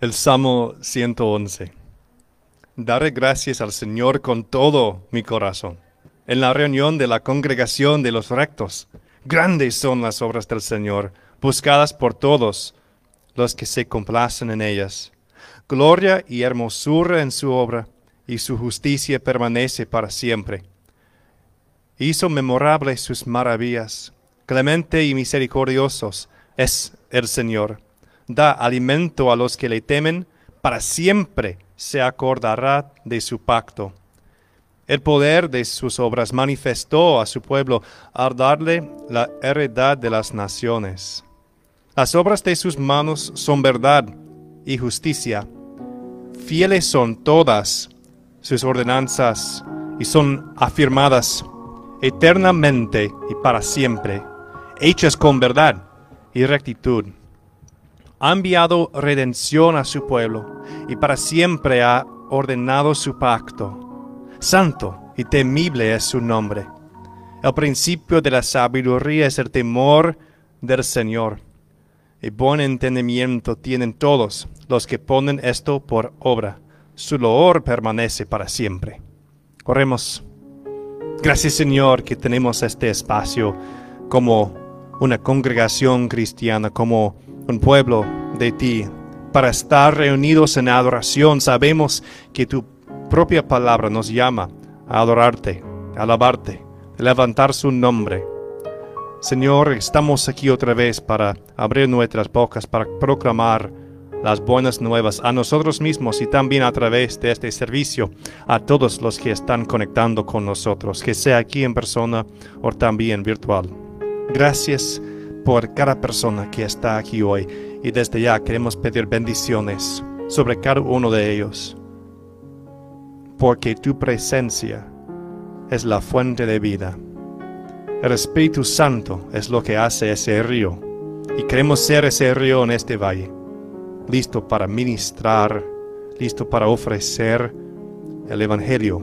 El Salmo 111. Daré gracias al Señor con todo mi corazón. En la reunión de la congregación de los rectos, grandes son las obras del Señor, buscadas por todos los que se complacen en ellas. Gloria y hermosura en su obra, y su justicia permanece para siempre. Hizo memorables sus maravillas. Clemente y misericordiosos es el Señor da alimento a los que le temen, para siempre se acordará de su pacto. El poder de sus obras manifestó a su pueblo al darle la heredad de las naciones. Las obras de sus manos son verdad y justicia. Fieles son todas sus ordenanzas y son afirmadas eternamente y para siempre, hechas con verdad y rectitud ha enviado redención a su pueblo y para siempre ha ordenado su pacto. Santo y temible es su nombre. El principio de la sabiduría es el temor del Señor. Y buen entendimiento tienen todos los que ponen esto por obra. Su loor permanece para siempre. Oremos. Gracias Señor que tenemos este espacio como una congregación cristiana, como un pueblo de ti, para estar reunidos en adoración. Sabemos que tu propia palabra nos llama a adorarte, alabarte, levantar su nombre. Señor, estamos aquí otra vez para abrir nuestras bocas, para proclamar las buenas nuevas a nosotros mismos y también a través de este servicio a todos los que están conectando con nosotros, que sea aquí en persona o también virtual. Gracias por cada persona que está aquí hoy. Y desde ya queremos pedir bendiciones sobre cada uno de ellos, porque tu presencia es la fuente de vida. El Espíritu Santo es lo que hace ese río. Y queremos ser ese río en este valle, listo para ministrar, listo para ofrecer el Evangelio.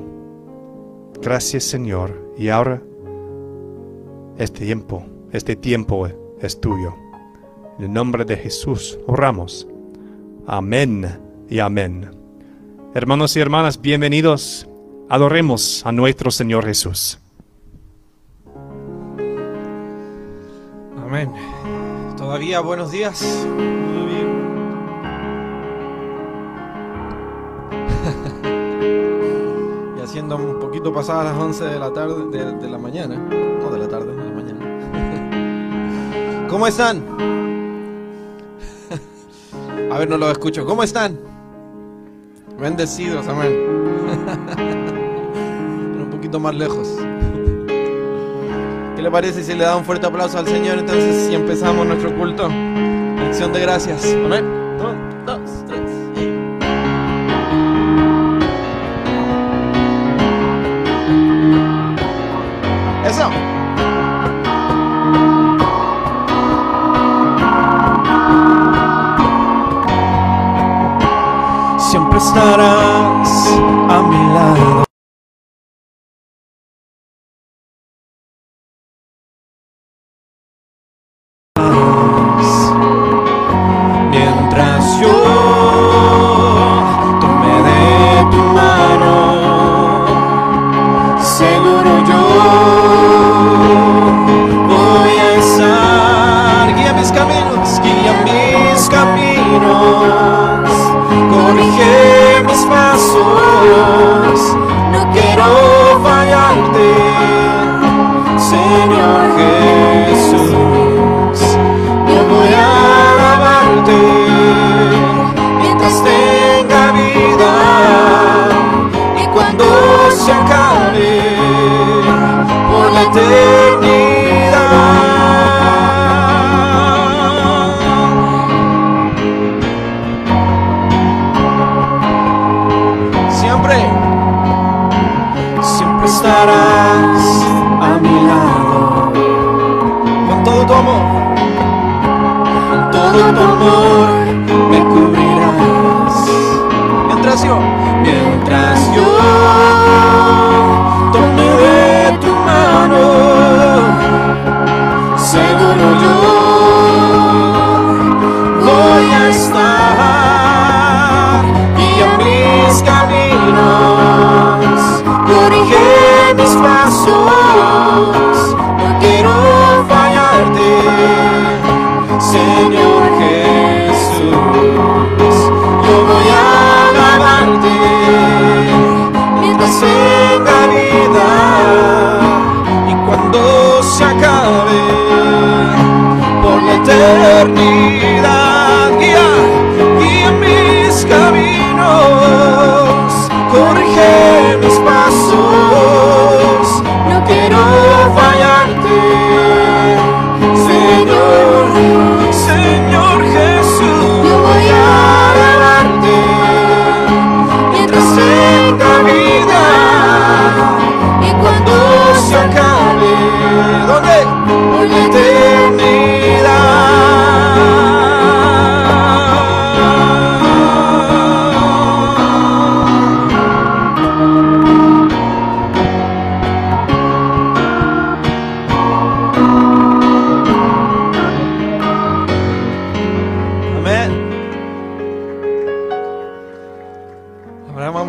Gracias Señor. Y ahora este tiempo, este tiempo es tuyo. En el nombre de Jesús oramos. Amén y amén. Hermanos y hermanas, bienvenidos. Adoremos a nuestro Señor Jesús. Amén. Todavía buenos días. y haciendo un poquito pasadas las 11 de la tarde, de, de la mañana. ¿Cómo están? A ver, no lo escucho. ¿Cómo están? Bendecidos, amén. un poquito más lejos. ¿Qué le parece si le da un fuerte aplauso al Señor entonces si empezamos nuestro culto? Acción de gracias. Amén. Estarás a mi lado. Mientras yo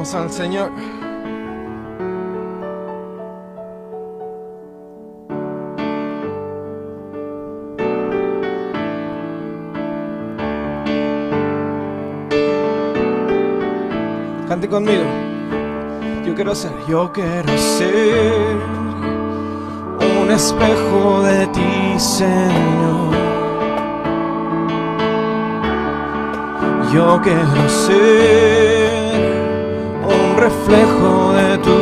adoramos al Señor. Cante conmigo. Yo quiero ser, yo quiero ser un espejo de ti, Señor. Yo quiero ser reflejo de tu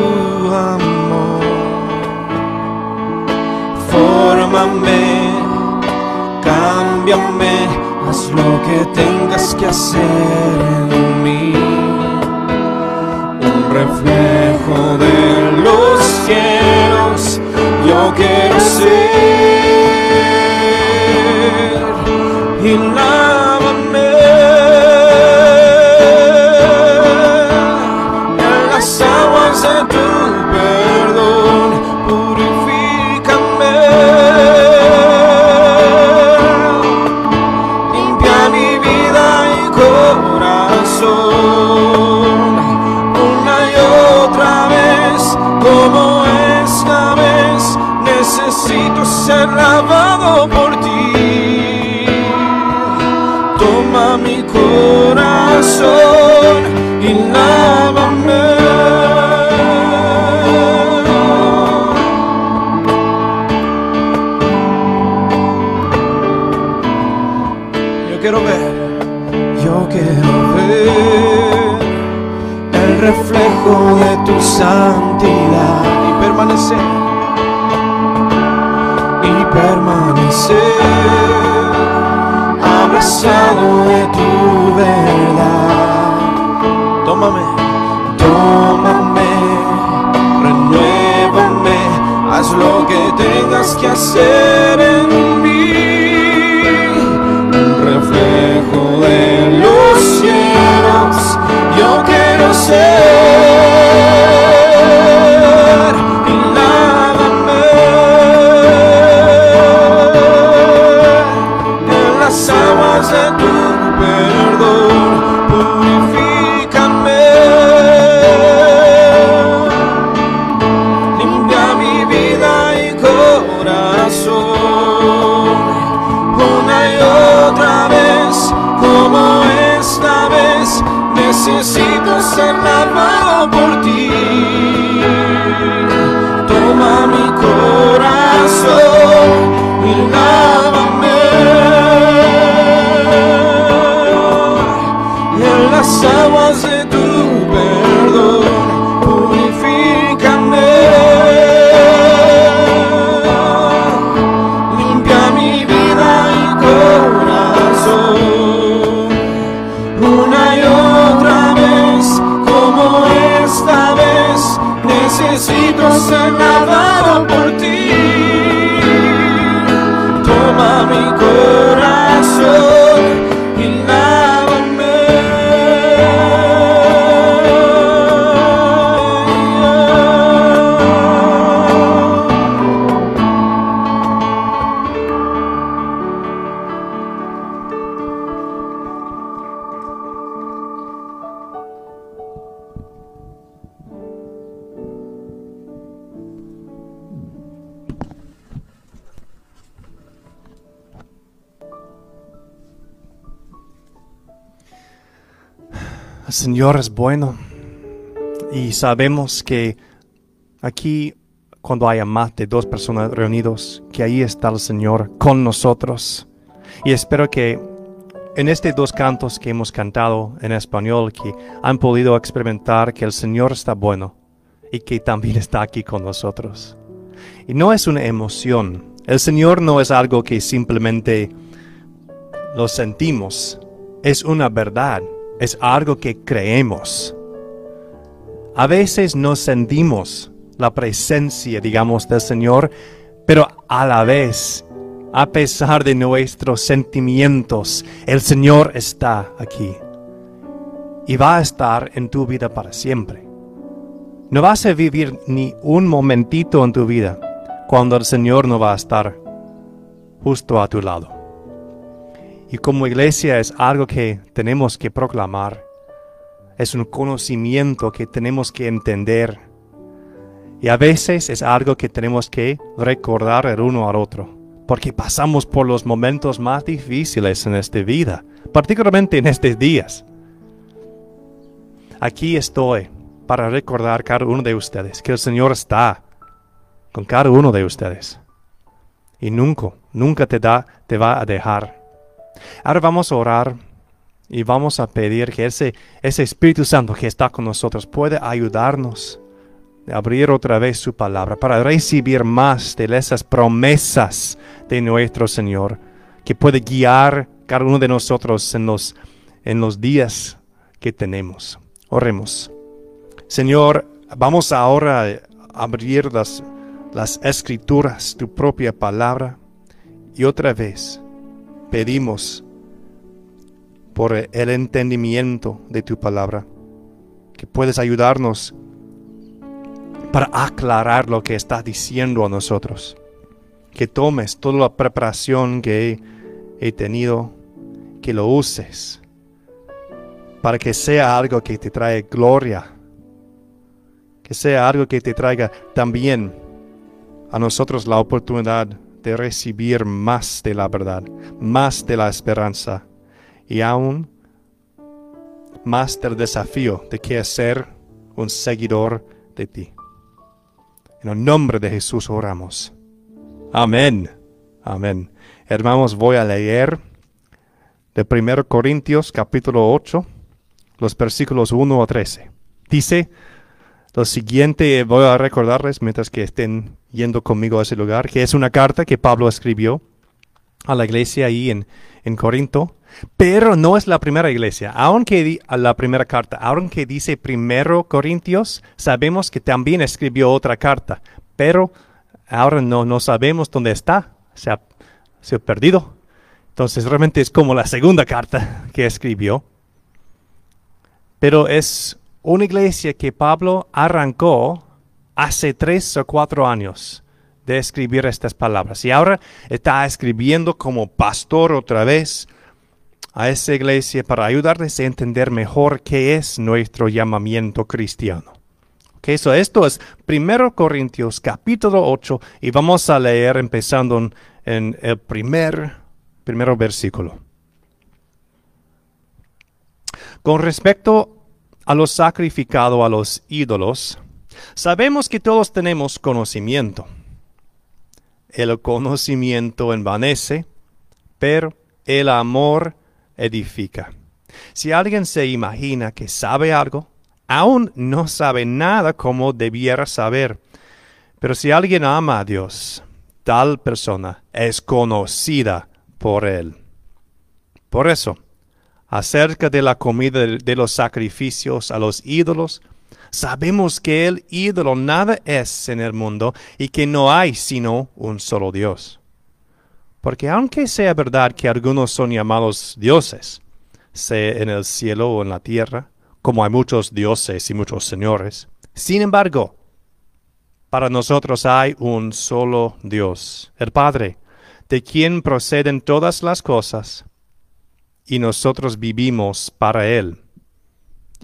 amor. Fórmame, cámbiame, haz lo que tengas que hacer en mí. Un reflejo de los cielos, yo quiero ser. Y lávame Señor es bueno y sabemos que aquí cuando haya más de dos personas reunidos, que ahí está el Señor con nosotros. Y espero que en estos dos cantos que hemos cantado en español, que han podido experimentar que el Señor está bueno y que también está aquí con nosotros. Y no es una emoción. El Señor no es algo que simplemente lo sentimos. Es una verdad. Es algo que creemos. A veces no sentimos la presencia, digamos, del Señor, pero a la vez, a pesar de nuestros sentimientos, el Señor está aquí. Y va a estar en tu vida para siempre. No vas a vivir ni un momentito en tu vida cuando el Señor no va a estar justo a tu lado. Y como iglesia es algo que tenemos que proclamar. es un conocimiento que tenemos que entender. Y a veces es algo que tenemos que recordar el uno al otro, porque pasamos por los momentos más difíciles en esta vida, particularmente en estos días. Aquí estoy para recordar cada uno de ustedes que el Señor está con cada uno de ustedes. Y nunca, nunca te, da, te va a dejar. Ahora vamos a orar y vamos a pedir que ese, ese Espíritu Santo que está con nosotros pueda ayudarnos a abrir otra vez su palabra para recibir más de esas promesas de nuestro Señor, que puede guiar cada uno de nosotros en los, en los días que tenemos. Oremos. Señor, vamos ahora a abrir las, las escrituras, tu propia palabra, y otra vez pedimos por el entendimiento de tu palabra, que puedes ayudarnos para aclarar lo que está diciendo a nosotros, que tomes toda la preparación que he, he tenido, que lo uses para que sea algo que te trae gloria, que sea algo que te traiga también a nosotros la oportunidad de recibir más de la verdad, más de la esperanza y aún más del desafío de que ser un seguidor de ti. En el nombre de Jesús oramos. Amén. Amén. Hermanos, voy a leer de 1 Corintios capítulo 8, los versículos 1 a 13. Dice lo siguiente, voy a recordarles mientras que estén yendo conmigo a ese lugar, que es una carta que Pablo escribió a la iglesia ahí en, en Corinto pero no es la primera iglesia. Aunque la primera carta, aunque dice primero Corintios, sabemos que también escribió otra carta. Pero ahora no, no sabemos dónde está. Se ha, se ha perdido. Entonces realmente es como la segunda carta que escribió. Pero es una iglesia que Pablo arrancó hace tres o cuatro años de escribir estas palabras. Y ahora está escribiendo como pastor otra vez a esa iglesia para ayudarles a entender mejor qué es nuestro llamamiento cristiano. Okay, esto es 1 Corintios capítulo 8 y vamos a leer empezando en, el primer, primer versículo. Con respecto a lo sacrificado a los ídolos, sabemos que todos tenemos conocimiento. El conocimiento envanece, pero el amor edifica. Si alguien se imagina que sabe algo, aún no sabe nada como debiera saber. Pero si alguien ama a Dios, tal persona es conocida por Él. Por eso, acerca de la comida de los sacrificios a los ídolos, sabemos que el ídolo nada es en el mundo y que no hay sino un solo Dios. Porque aunque sea verdad que algunos son llamados dioses, sea en el cielo o en la tierra, como hay muchos dioses y muchos señores, sin embargo, para nosotros hay un solo Dios, el Padre, de quien proceden todas las cosas, y nosotros vivimos para Él.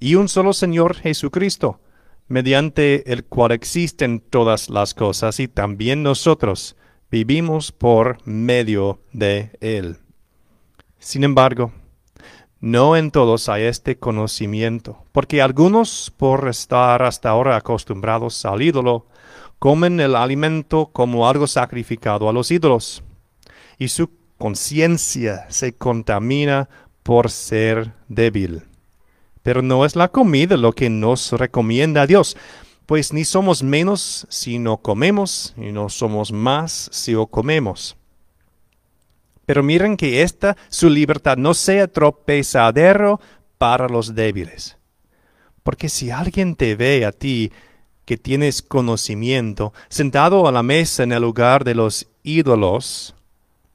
Y un solo Señor Jesucristo, mediante el cual existen todas las cosas, y también nosotros, vivimos por medio de Él. Sin embargo, no en todos hay este conocimiento, porque algunos, por estar hasta ahora acostumbrados al ídolo, comen el alimento como algo sacrificado a los ídolos, y su conciencia se contamina por ser débil. Pero no es la comida lo que nos recomienda Dios, pues ni somos menos si no comemos, y no somos más si o comemos. Pero miren que esta su libertad no sea tropezadero para los débiles. Porque si alguien te ve a ti que tienes conocimiento, sentado a la mesa en el lugar de los ídolos,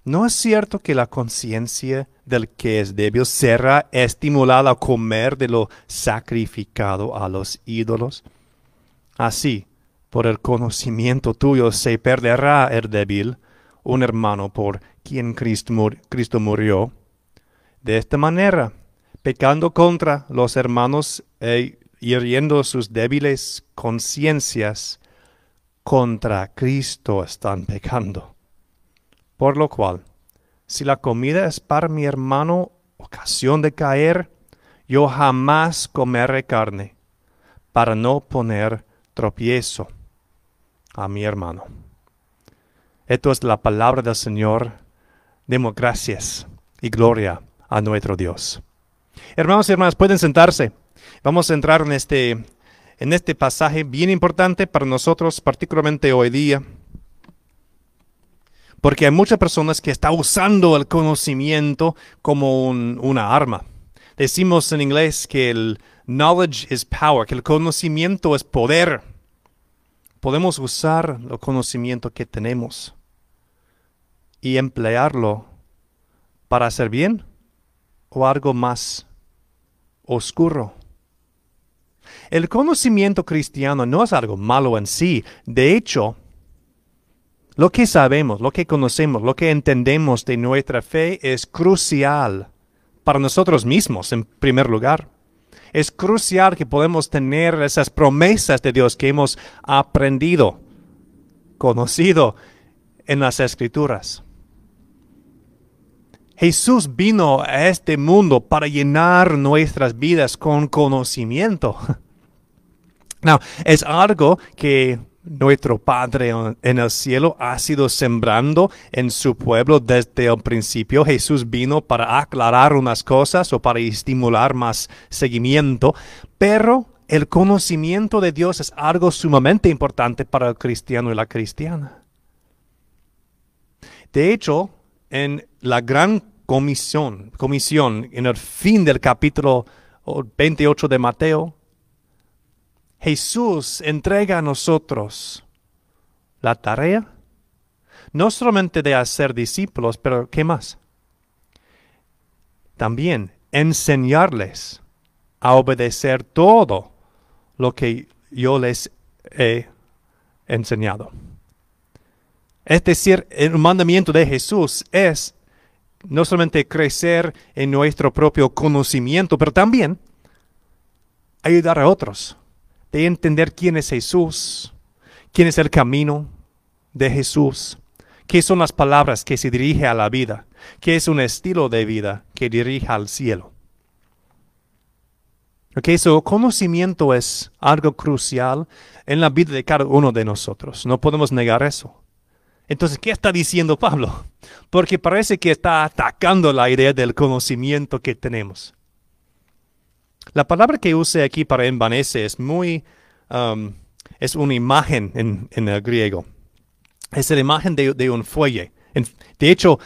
¿no es cierto que la conciencia del que es débil será estimulada a comer de lo sacrificado a los ídolos? Así, por el conocimiento tuyo se perderá el débil, un hermano por quien Cristo, murió. De esta manera, pecando contra los hermanos e hiriendo sus débiles conciencias, contra Cristo están pecando. Por lo cual, si la comida es para mi hermano ocasión de caer, yo jamás comeré carne, para no poner tropiezo a mi hermano. Esto es la palabra del Señor. Demos gracias y gloria a nuestro Dios. Hermanos y hermanas, pueden sentarse. Vamos a entrar en este, en este pasaje bien importante para nosotros, particularmente hoy día. Porque hay muchas personas que están usando el conocimiento como un, una arma. Decimos en inglés que el knowledge is power, que el conocimiento es poder. Podemos usar el conocimiento que tenemos y emplearlo para hacer bien o algo más oscuro. El conocimiento cristiano no es algo malo en sí. De hecho, lo que sabemos, lo que conocemos, lo que entendemos de nuestra fe es crucial para nosotros mismos, en primer lugar. Es crucial que podemos tener esas promesas de Dios que hemos aprendido, conocido en las escrituras. Jesús vino a este mundo para llenar nuestras vidas con conocimiento. Now, es algo que nuestro Padre en el cielo ha sido sembrando en su pueblo desde el principio. Jesús vino para aclarar unas cosas o para estimular más seguimiento, pero el conocimiento de Dios es algo sumamente importante para el cristiano y la cristiana. De hecho, en la gran comisión, comisión en el fin del capítulo 28 de Mateo, Jesús entrega a nosotros la tarea, no solamente de hacer discípulos, pero ¿qué más? También enseñarles a obedecer todo lo que yo les he enseñado. Es decir, el mandamiento de Jesús es no solamente crecer en nuestro propio conocimiento, pero también ayudar a otros, de entender quién es Jesús, quién es el camino de Jesús, qué son las palabras que se dirige a la vida, qué es un estilo de vida que dirige al cielo. Ok, su conocimiento es algo crucial en la vida de cada uno de nosotros. No podemos negar eso. Entonces, ¿qué está diciendo Pablo? Porque parece que está atacando la idea del conocimiento que tenemos. La palabra que use aquí para envanece es muy, um, es una imagen en, el griego. Es la imagen de, un fuelle. de hecho,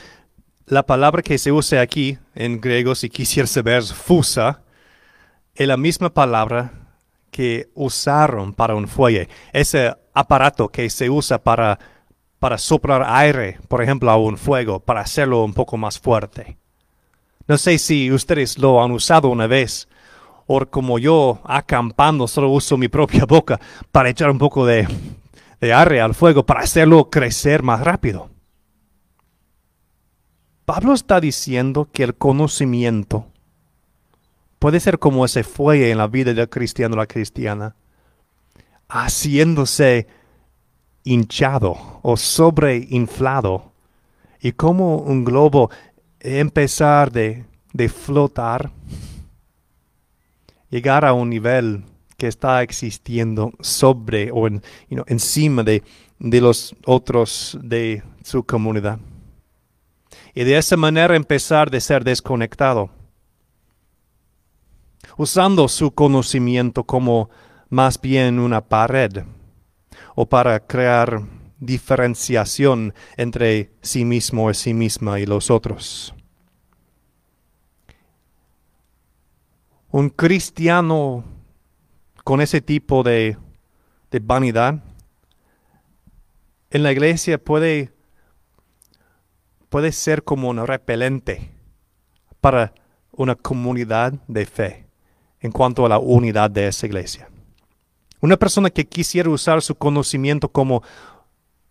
la palabra que se usa aquí en griego, si quisiera saber, fusa, es la misma palabra que usaron para un fuelle. Ese aparato que se usa para para soplar aire, por ejemplo, a un fuego, para hacerlo un poco más fuerte. No sé si ustedes lo han usado una vez, o como yo, acampando, solo uso mi propia boca para echar un poco de, de aire al fuego, para hacerlo crecer más rápido. Pablo está diciendo que el conocimiento puede ser como ese fuelle en la vida del cristiano o la cristiana, haciéndose hinchado o sobreinflado y como un globo empezar de, de flotar, llegar a un nivel que está existiendo sobre o encima de, de los otros de su comunidad. Y de esa manera empezar de ser desconectado, usando su conocimiento como más bien una pared o para crear diferenciación entre sí mismo y sí misma y los otros. Un cristiano con ese tipo de, vanidad en la iglesia puede, puede ser como un repelente para una comunidad de fe en cuanto a la unidad de esa iglesia. Una persona que quisiera usar su conocimiento como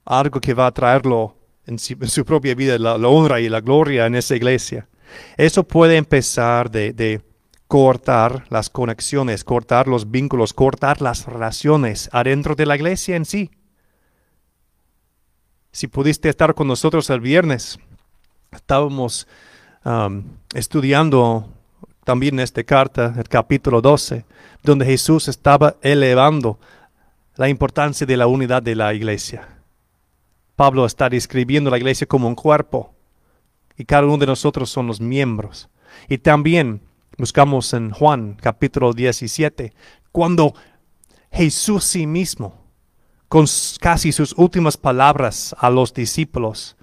algo que va a traerlo en su, propia vida, la, honra y la gloria en esa iglesia. Eso puede empezar de, cortar las conexiones, cortar los vínculos, cortar las relaciones adentro de la iglesia en sí. Si pudiste estar con nosotros el viernes, estábamos um, estudiando también esta carta, el capítulo 12, donde Jesús estaba elevando la importancia de la unidad de la iglesia. Pablo está describiendo la iglesia como un cuerpo y cada uno de nosotros son los miembros. Y también buscamos en Juan capítulo 17, cuando Jesús sí mismo, con casi sus últimas palabras a los discípulos,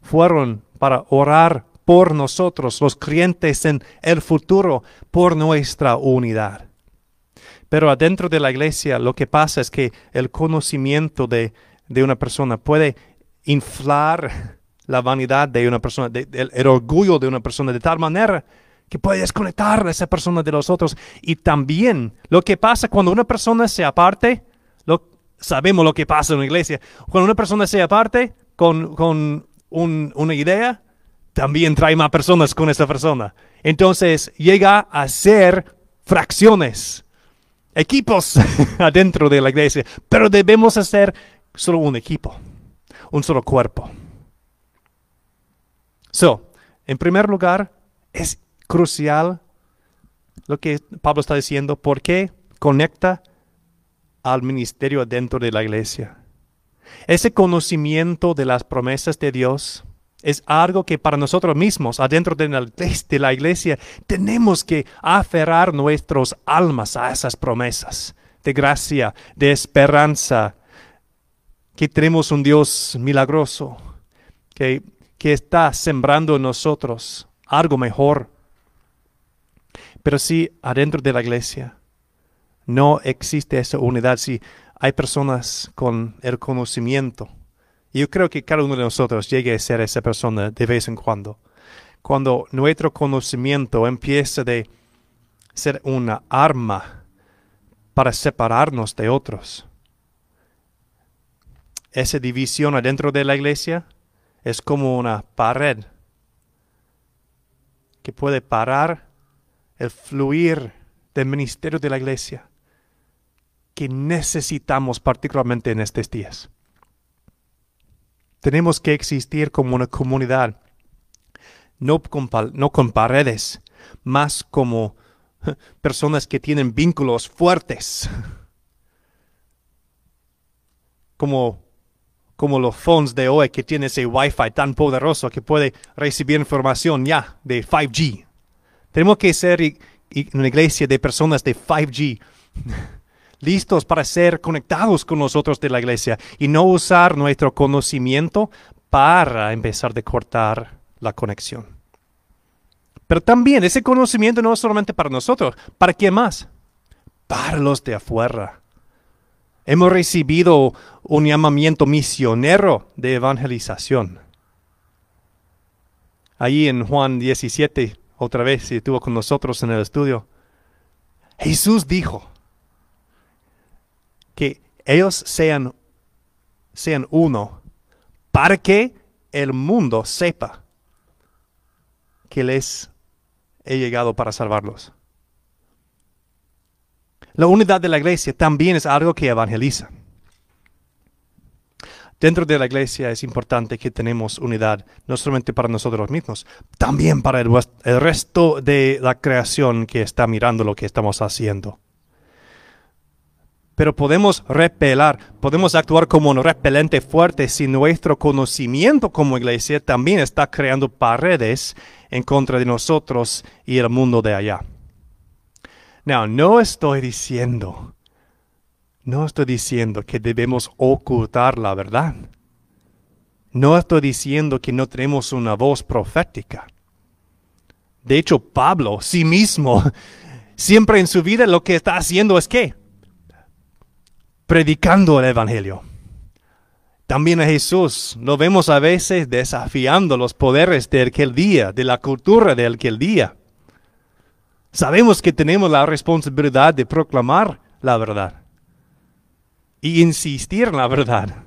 fueron para orar por nosotros, los creyentes en el futuro, por nuestra unidad. Pero adentro de la iglesia lo que pasa es que el conocimiento de, una persona puede inflar la vanidad de una persona, el, orgullo de una persona de tal manera que puede desconectar a esa persona de los otros. Y también lo que pasa cuando una persona se aparte, lo, sabemos lo que pasa en la iglesia, cuando una persona se aparte con, con una idea, también trae más personas con esa persona. Entonces llega a ser fracciones, equipos adentro de la iglesia, pero debemos hacer solo un equipo, un solo cuerpo. So, en primer lugar, es crucial lo que Pablo está diciendo, porque conecta al ministerio dentro de la iglesia. Ese conocimiento de las promesas de Dios es algo que para nosotros mismos, adentro de la, iglesia, tenemos que aferrar nuestros almas a esas promesas de gracia, de esperanza, que tenemos un Dios milagroso, que, que está sembrando en nosotros algo mejor. Pero si adentro de la iglesia no existe esa unidad, si hay personas con el conocimiento, yo creo que cada uno de nosotros llegue a ser esa persona de vez en cuando. Cuando nuestro conocimiento empieza de ser una arma para separarnos de otros. Esa división adentro de la iglesia es como una pared que puede parar el fluir del ministerio de la iglesia que necesitamos particularmente en estos días. Tenemos que existir como una comunidad, no con, paredes, más como personas que tienen vínculos fuertes, como, como los phones de hoy que tienen ese Wi-Fi tan poderoso que puede recibir información ya de 5G. Tenemos que ser una iglesia de personas de 5G. listos para ser conectados con nosotros de la iglesia y no usar nuestro conocimiento para empezar a cortar la conexión. Pero también ese conocimiento no es solamente para nosotros, ¿para quién más? Para los de afuera. Hemos recibido un llamamiento misionero de evangelización. Allí en Juan 17, otra vez, estuvo con nosotros en el estudio, Jesús dijo, que ellos sean, sean uno para que el mundo sepa que les he llegado para salvarlos. La unidad de la iglesia también es algo que evangeliza. Dentro de la iglesia es importante que tenemos unidad, no solamente para nosotros mismos, también para el, resto de la creación que está mirando lo que estamos haciendo pero podemos repelar, podemos actuar como un repelente fuerte si nuestro conocimiento como iglesia también está creando paredes en contra de nosotros y el mundo de allá. Now, no estoy diciendo, no estoy diciendo que debemos ocultar la verdad. No estoy diciendo que no tenemos una voz profética. De hecho, Pablo, sí mismo, siempre en su vida lo que está haciendo es que predicando el Evangelio. También a Jesús lo vemos a veces desafiando los poderes de aquel día, de la cultura de aquel día. Sabemos que tenemos la responsabilidad de proclamar la verdad y insistir en la verdad.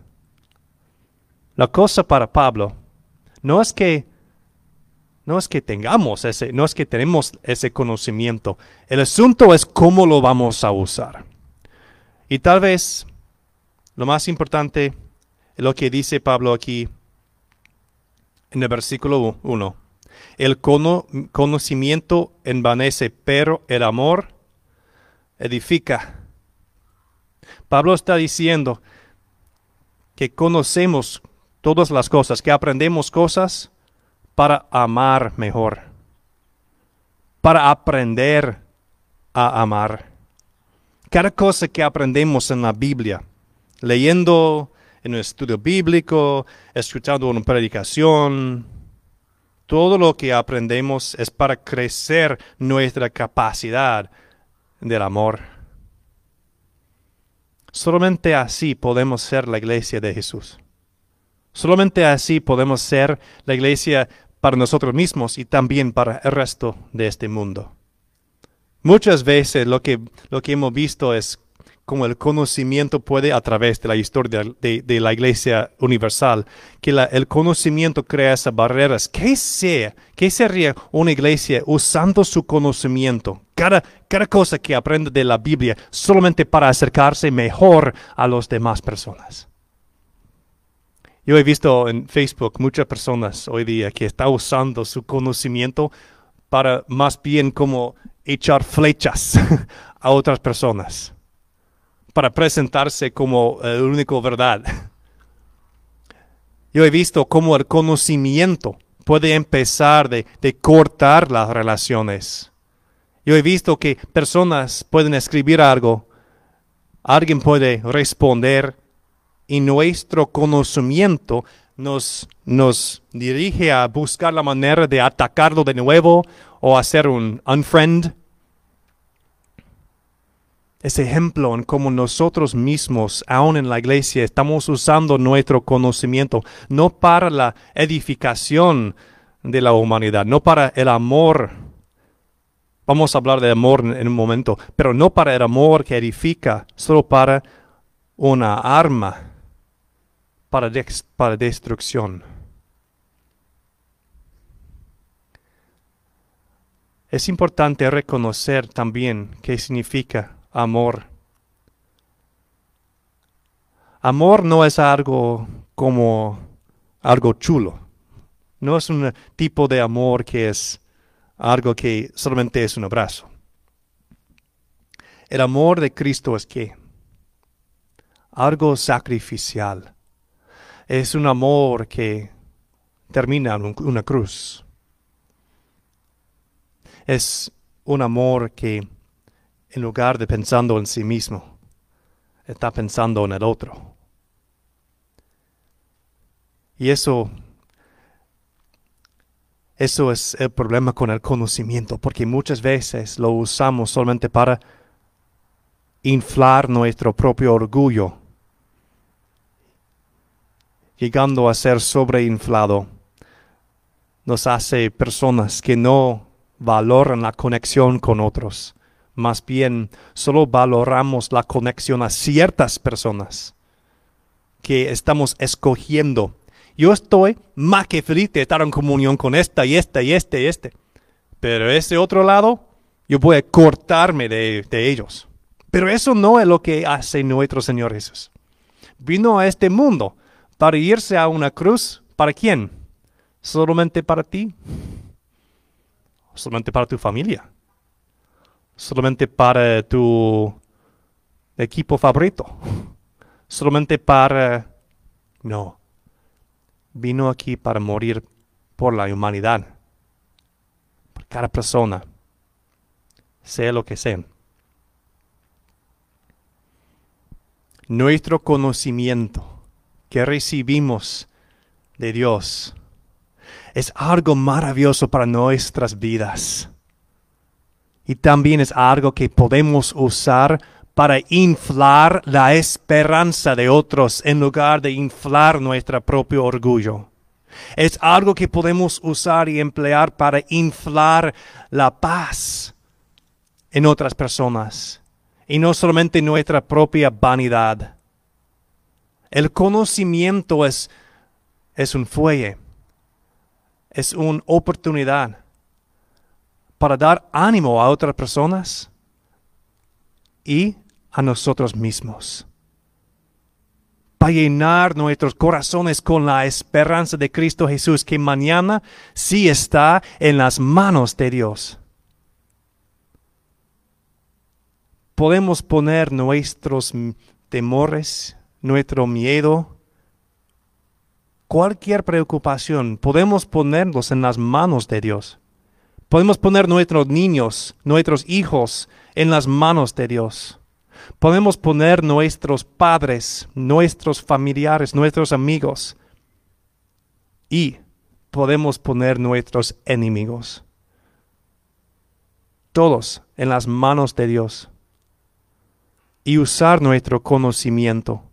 La cosa para Pablo no es que no es que tengamos ese, no es que tenemos ese conocimiento. El asunto es cómo lo vamos a usar. Y tal vez lo más importante es lo que dice Pablo aquí en el versículo 1. El conocimiento envanece, pero el amor edifica. Pablo está diciendo que conocemos todas las cosas, que aprendemos cosas para amar mejor, para aprender a amar. Cada cosa que aprendemos en la Biblia, leyendo en un estudio bíblico, escuchando una predicación, todo lo que aprendemos es para crecer nuestra capacidad del amor. Solamente así podemos ser la iglesia de Jesús. Solamente así podemos ser la iglesia para nosotros mismos y también para el resto de este mundo. Muchas veces lo que, lo que hemos visto es cómo el conocimiento puede, a través de la historia de, la Iglesia Universal, que el conocimiento crea esas barreras. ¿Qué, sea, ¿Qué sería una iglesia usando su conocimiento, cada, cada cosa que aprende de la Biblia, solamente para acercarse mejor a las demás personas? Yo he visto en Facebook muchas personas hoy día que están usando su conocimiento para más bien como echar flechas a otras personas, para presentarse como el único verdad. Yo he visto cómo el conocimiento puede empezar de, de cortar las relaciones. Yo he visto que personas pueden escribir algo, alguien puede responder y nuestro conocimiento nos, nos dirige a buscar la manera de atacarlo de nuevo o hacer un unfriend. Ese ejemplo en cómo nosotros mismos, aún en la iglesia, estamos usando nuestro conocimiento no para la edificación de la humanidad, no para el amor. Vamos a hablar de amor en un momento, pero no para el amor que edifica, solo para una arma para, para destrucción. Es importante reconocer también qué significa amor. Amor no es algo como algo chulo. No es un tipo de amor que es algo que solamente es un abrazo. El amor de Cristo es que algo sacrificial, es un amor que termina en una cruz. Es un amor que en lugar de pensando en sí mismo, está pensando en el otro. Y eso, eso es el problema con el conocimiento, porque muchas veces lo usamos solamente para inflar nuestro propio orgullo llegando a ser sobreinflado, nos hace personas que no valoran la conexión con otros. Más bien, solo valoramos la conexión a ciertas personas que estamos escogiendo. Yo estoy más que feliz de estar en comunión con esta y esta y este y este. Pero ese otro lado, yo voy a cortarme de, de ellos. Pero eso no es lo que hace nuestro Señor Jesús. Vino a este mundo para irse a una cruz, ¿para quién? ¿Solamente para ti? ¿Solamente para tu familia? ¿Solamente para tu equipo favorito? ¿Solamente para... No. Vino aquí para morir por la humanidad. Por cada persona. Sea lo que sea. Nuestro conocimiento que recibimos de Dios es algo maravilloso para nuestras vidas. Y también es algo que podemos usar para inflar la esperanza de otros en lugar de inflar nuestro propio orgullo. Es algo que podemos usar y emplear para inflar la paz en otras personas y no solamente nuestra propia vanidad. El conocimiento es, es un fuelle. es una oportunidad para dar ánimo a otras personas y a nosotros mismos. Para llenar nuestros corazones con la esperanza de Cristo Jesús, que mañana sí está en las manos de Dios. Podemos poner nuestros temores, nuestro miedo, cualquier preocupación, podemos ponerlos en las manos de Dios. Podemos poner nuestros niños, nuestros hijos en las manos de Dios. Podemos poner nuestros padres, nuestros familiares, nuestros amigos. Y podemos poner nuestros enemigos. Todos en las manos de Dios. Y usar nuestro conocimiento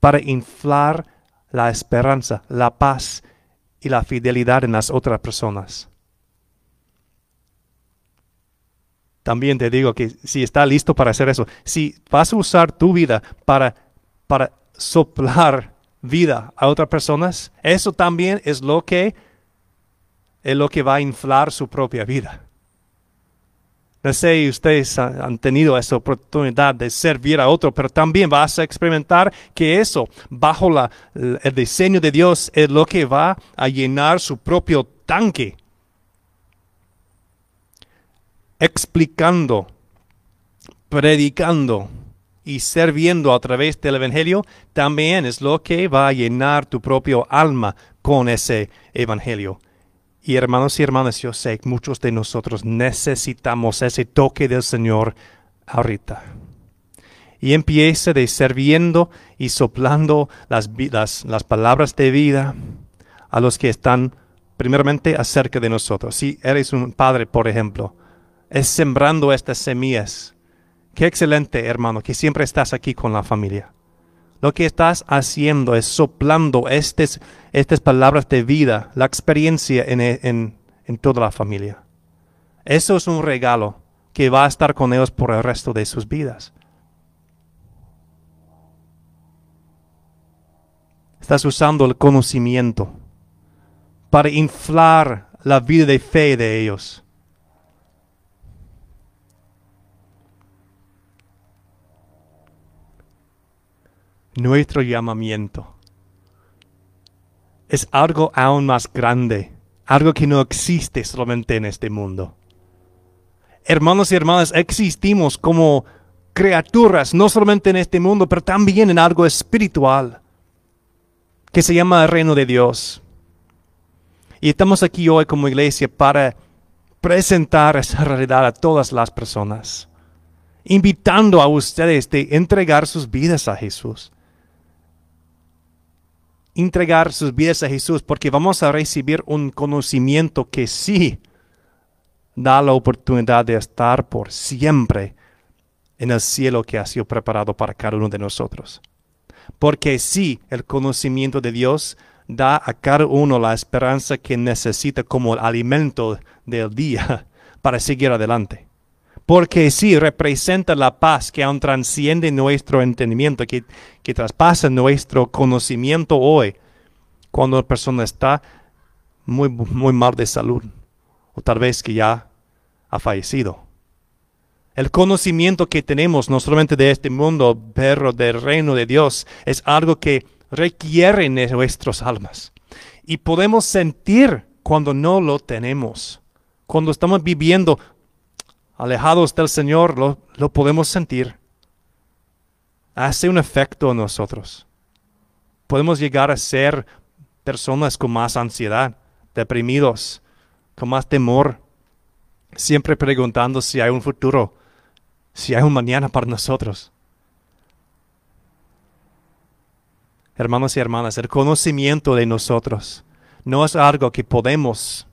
para inflar la esperanza, la paz y la fidelidad en las otras personas. También te digo que si está listo para hacer eso, si vas a usar tu vida para, para soplar vida a otras personas, eso también es lo que es lo que va a inflar su propia vida. No sé si ustedes han tenido esa oportunidad de servir a otro, pero también vas a experimentar que eso, bajo la, el diseño de Dios, es lo que va a llenar su propio tanque. Explicando, predicando y sirviendo a través del Evangelio, también es lo que va a llenar tu propio alma con ese Evangelio. Y hermanos y hermanas, yo sé que muchos de nosotros necesitamos ese toque del Señor ahorita. Y empiece de sirviendo y soplando las, las, las palabras de vida a los que están primeramente acerca de nosotros. Si eres un padre, por ejemplo, es sembrando estas semillas. Qué excelente, hermano, que siempre estás aquí con la familia. Lo que estás haciendo es soplando estas, palabras de vida, la experiencia en, en, en toda la familia. Eso es un regalo que va a estar con ellos por el resto de sus vidas. Estás usando el conocimiento para inflar la vida de fe de ellos. Nuestro llamamiento es algo aún más grande, algo que no existe solamente en este mundo. Hermanos y hermanas, existimos como criaturas, no solamente en este mundo, pero también en algo espiritual, que se llama el reino de Dios. Y estamos aquí hoy como iglesia para presentar esa realidad a todas las personas, invitando a ustedes de entregar sus vidas a Jesús entregar sus vidas a Jesús porque vamos a recibir un conocimiento que sí da la oportunidad de estar por siempre en el cielo que ha sido preparado para cada uno de nosotros. Porque sí, el conocimiento de Dios da a cada uno la esperanza que necesita como alimento del día para seguir adelante porque sí representa la paz que aún transciende nuestro entendimiento, que, que traspasa nuestro conocimiento hoy, cuando la persona está muy, muy mal de salud, o tal vez que ya ha fallecido. El conocimiento que tenemos, no solamente de este mundo, pero del reino de Dios, es algo que requiere en nuestras almas. Y podemos sentir cuando no lo tenemos. Cuando estamos viviendo alejados del Señor, lo, podemos sentir. Hace un efecto en nosotros. Podemos llegar a ser personas con más ansiedad, deprimidos, con más temor, siempre preguntando si hay un futuro, si hay un mañana para nosotros. Hermanos y hermanas, el conocimiento de nosotros no es algo que podemos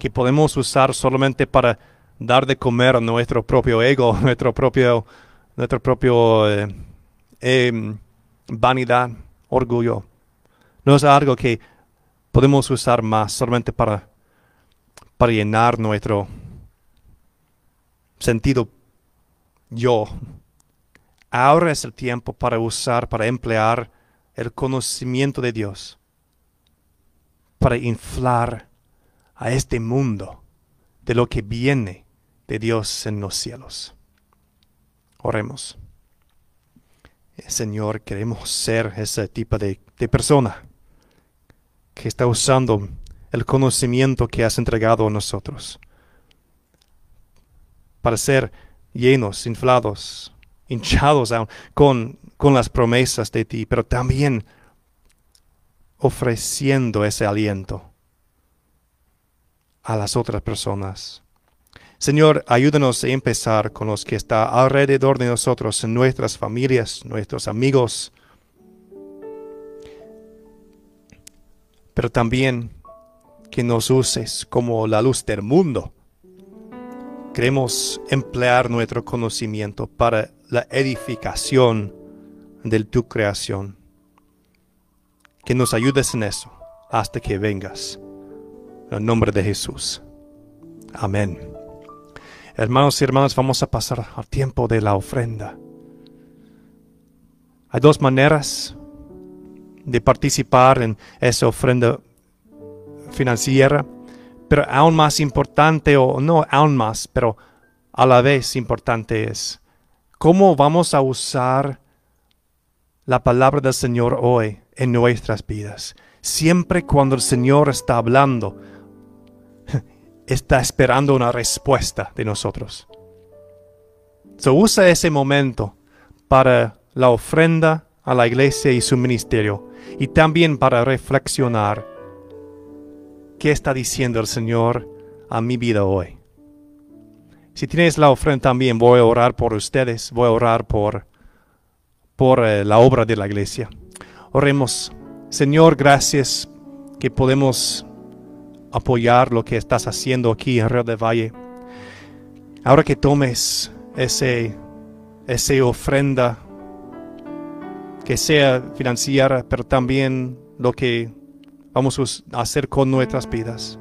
que podemos usar solamente para dar de comer nuestro propio ego, nuestro propio, nuestro propio eh, em, vanidad, orgullo. No es algo que podemos usar más solamente para, para llenar nuestro sentido yo. Ahora es el tiempo para usar, para emplear el conocimiento de Dios para inflar a este mundo de lo que viene de Dios en los cielos. Oremos. Señor, queremos ser ese tipo de, persona que está usando el conocimiento que has entregado a nosotros para ser llenos, inflados, hinchados aún con, con las promesas de ti, pero también ofreciendo ese aliento a las otras personas. Señor, ayúdanos a empezar con los que están alrededor de nosotros, nuestras familias, nuestros amigos, pero también que nos uses como la luz del mundo. Queremos emplear nuestro conocimiento para la edificación de tu creación. Que nos ayudes en eso hasta que vengas. En el nombre de Jesús. Amén. Hermanos y hermanas, vamos a pasar al tiempo de la ofrenda. Hay dos maneras de participar en esa ofrenda financiera, pero aún más importante, o no aún más, pero a la vez importante es cómo vamos a usar la palabra del Señor hoy en nuestras vidas. Siempre cuando el Señor está hablando, está esperando una respuesta de nosotros. So usa ese momento para la ofrenda a la iglesia y su ministerio y también para reflexionar qué está diciendo el Señor a mi vida hoy. Si tienes la ofrenda también, voy a orar por ustedes, voy a orar por, por eh, la obra de la iglesia. Oremos, Señor, gracias que podemos apoyar lo que estás haciendo aquí en Río de Valle. Ahora que tomes ese, esa ofrenda que sea financiera, pero también lo que vamos a hacer con nuestras vidas.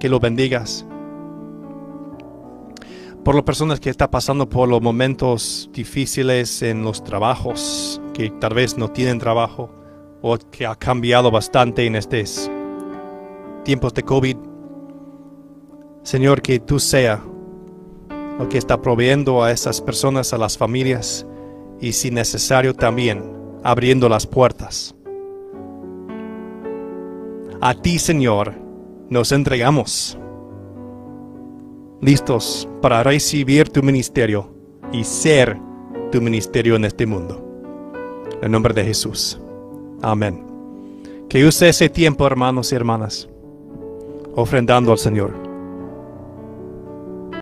Que lo bendigas. Por las personas que están pasando por los momentos difíciles en los trabajos, que tal vez no tienen trabajo o que ha cambiado bastante en estos tiempos de COVID. Señor, que tú sea lo que está proveyendo a esas personas, a las familias y si necesario también abriendo las puertas. A ti, Señor, nos entregamos, listos para recibir tu ministerio y ser tu ministerio en este mundo. En nombre de Jesús. Amén. Que use ese tiempo, hermanos y hermanas, ofrendando al Señor.